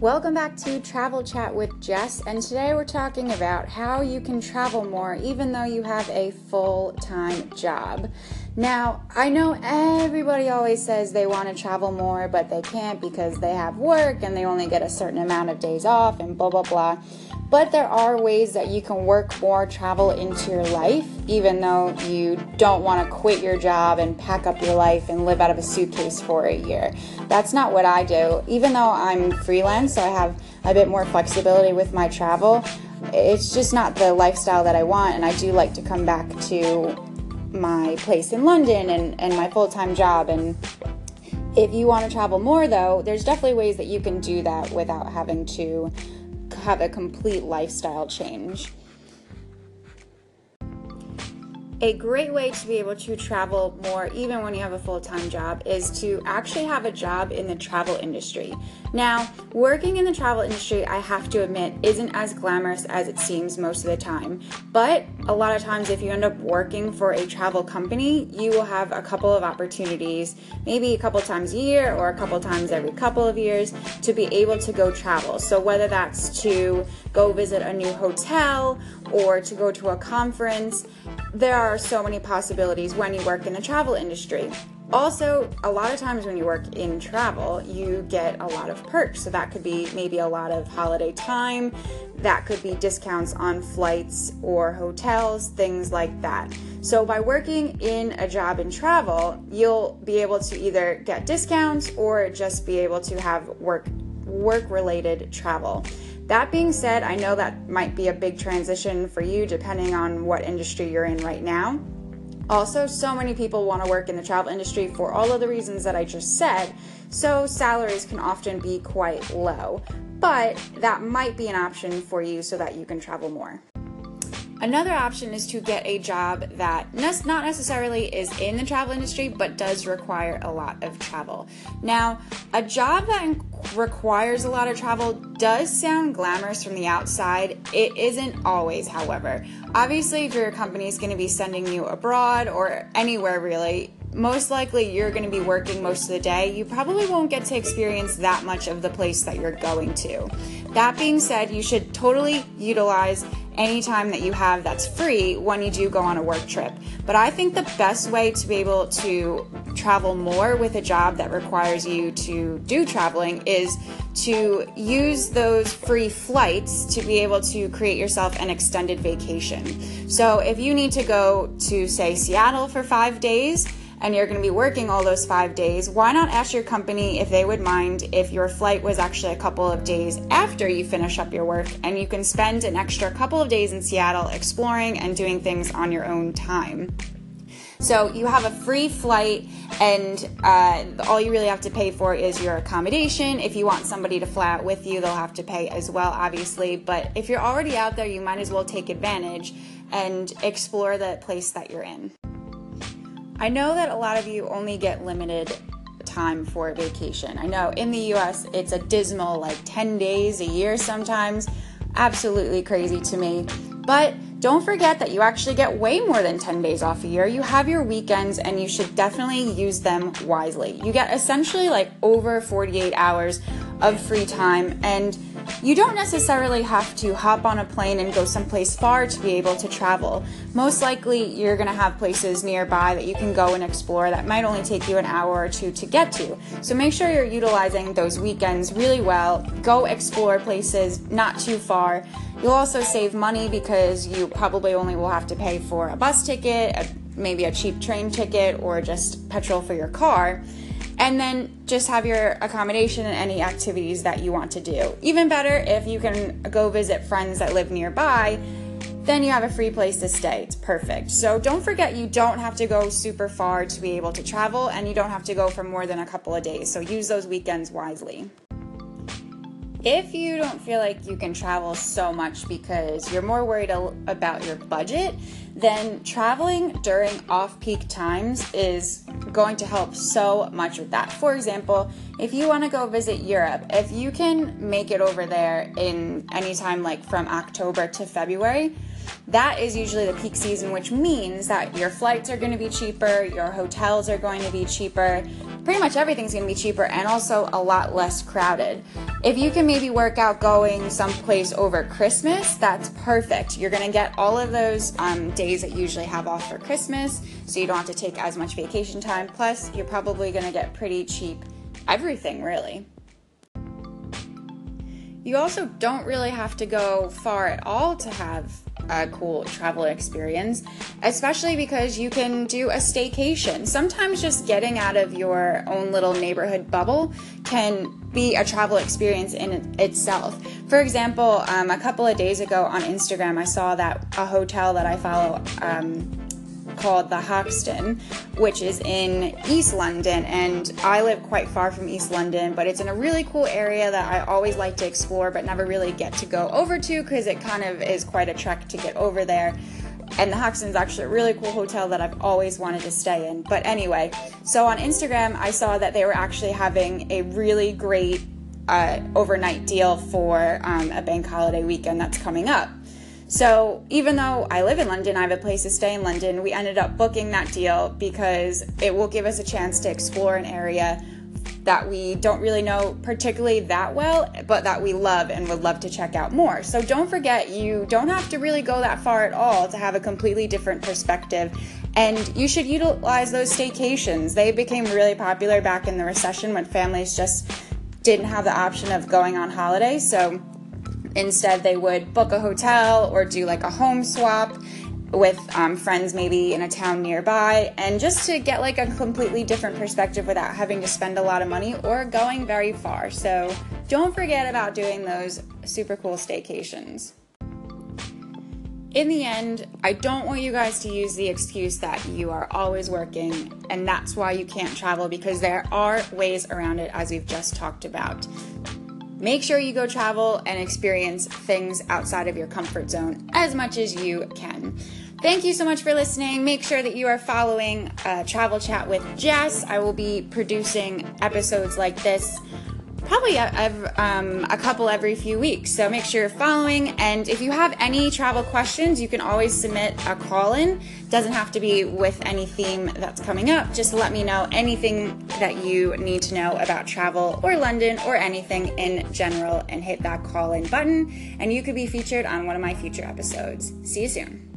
Welcome back to Travel Chat with Jess, and today we're talking about how you can travel more even though you have a full time job. Now, I know everybody always says they want to travel more, but they can't because they have work and they only get a certain amount of days off and blah blah blah. But there are ways that you can work more travel into your life, even though you don't want to quit your job and pack up your life and live out of a suitcase for a year. That's not what I do. Even though I'm freelance, so I have a bit more flexibility with my travel, it's just not the lifestyle that I want, and I do like to come back to my place in London and, and my full time job. And if you want to travel more, though, there's definitely ways that you can do that without having to have a complete lifestyle change. A great way to be able to travel more, even when you have a full time job, is to actually have a job in the travel industry. Now, working in the travel industry, I have to admit, isn't as glamorous as it seems most of the time. But a lot of times, if you end up working for a travel company, you will have a couple of opportunities, maybe a couple times a year or a couple times every couple of years, to be able to go travel. So, whether that's to go visit a new hotel or to go to a conference, there are so many possibilities when you work in the travel industry. Also, a lot of times when you work in travel, you get a lot of perks. So that could be maybe a lot of holiday time, that could be discounts on flights or hotels, things like that. So by working in a job in travel, you'll be able to either get discounts or just be able to have work work related travel. That being said, I know that might be a big transition for you depending on what industry you're in right now. Also, so many people want to work in the travel industry for all of the reasons that I just said, so salaries can often be quite low. But that might be an option for you so that you can travel more. Another option is to get a job that not necessarily is in the travel industry, but does require a lot of travel. Now, a job that requires a lot of travel does sound glamorous from the outside. It isn't always, however. Obviously, if your company is going to be sending you abroad or anywhere really, most likely you're going to be working most of the day. You probably won't get to experience that much of the place that you're going to. That being said, you should totally utilize any time that you have that's free when you do go on a work trip. But I think the best way to be able to travel more with a job that requires you to do traveling is to use those free flights to be able to create yourself an extended vacation. So if you need to go to, say, Seattle for five days, and you're going to be working all those five days, why not ask your company if they would mind if your flight was actually a couple of days after you finish up your work and you can spend an extra couple of days in Seattle exploring and doing things on your own time? So you have a free flight, and uh, all you really have to pay for is your accommodation. If you want somebody to fly out with you, they'll have to pay as well, obviously. But if you're already out there, you might as well take advantage and explore the place that you're in. I know that a lot of you only get limited time for vacation. I know in the US it's a dismal like 10 days a year sometimes. Absolutely crazy to me. But don't forget that you actually get way more than 10 days off a year. You have your weekends and you should definitely use them wisely. You get essentially like over 48 hours of free time and you don't necessarily have to hop on a plane and go someplace far to be able to travel. Most likely, you're going to have places nearby that you can go and explore that might only take you an hour or two to get to. So make sure you're utilizing those weekends really well. Go explore places not too far. You'll also save money because you probably only will have to pay for a bus ticket, a, maybe a cheap train ticket, or just petrol for your car and then just have your accommodation and any activities that you want to do. Even better if you can go visit friends that live nearby, then you have a free place to stay. It's perfect. So don't forget you don't have to go super far to be able to travel and you don't have to go for more than a couple of days. So use those weekends wisely. If you don't feel like you can travel so much because you're more worried about your budget, then traveling during off peak times is going to help so much with that. For example, if you want to go visit Europe, if you can make it over there in any time like from October to February, that is usually the peak season, which means that your flights are going to be cheaper, your hotels are going to be cheaper, pretty much everything's going to be cheaper and also a lot less crowded. If you can maybe work out going someplace over Christmas, that's perfect. You're going to get all of those um, days that you usually have off for Christmas, so you don't have to take as much vacation time. Plus, you're probably going to get pretty cheap everything, really. You also don't really have to go far at all to have a cool travel experience, especially because you can do a staycation. Sometimes just getting out of your own little neighborhood bubble can be a travel experience in itself. For example, um, a couple of days ago on Instagram, I saw that a hotel that I follow. Um, called the Hoxton, which is in East London. And I live quite far from East London, but it's in a really cool area that I always like to explore, but never really get to go over to because it kind of is quite a trek to get over there. And the Hoxton is actually a really cool hotel that I've always wanted to stay in. But anyway, so on Instagram, I saw that they were actually having a really great uh, overnight deal for um, a bank holiday weekend that's coming up. So even though I live in London, I have a place to stay in London, we ended up booking that deal because it will give us a chance to explore an area that we don't really know particularly that well, but that we love and would love to check out more. So don't forget, you don't have to really go that far at all to have a completely different perspective. And you should utilize those staycations. They became really popular back in the recession when families just didn't have the option of going on holiday. So Instead, they would book a hotel or do like a home swap with um, friends maybe in a town nearby and just to get like a completely different perspective without having to spend a lot of money or going very far. So don't forget about doing those super cool staycations. In the end, I don't want you guys to use the excuse that you are always working and that's why you can't travel because there are ways around it as we've just talked about. Make sure you go travel and experience things outside of your comfort zone as much as you can. Thank you so much for listening. Make sure that you are following uh, Travel Chat with Jess. I will be producing episodes like this probably a, um, a couple every few weeks. So make sure you're following. And if you have any travel questions, you can always submit a call in. Doesn't have to be with any theme that's coming up. Just let me know anything that you need to know about travel or London or anything in general and hit that call in button. And you could be featured on one of my future episodes. See you soon.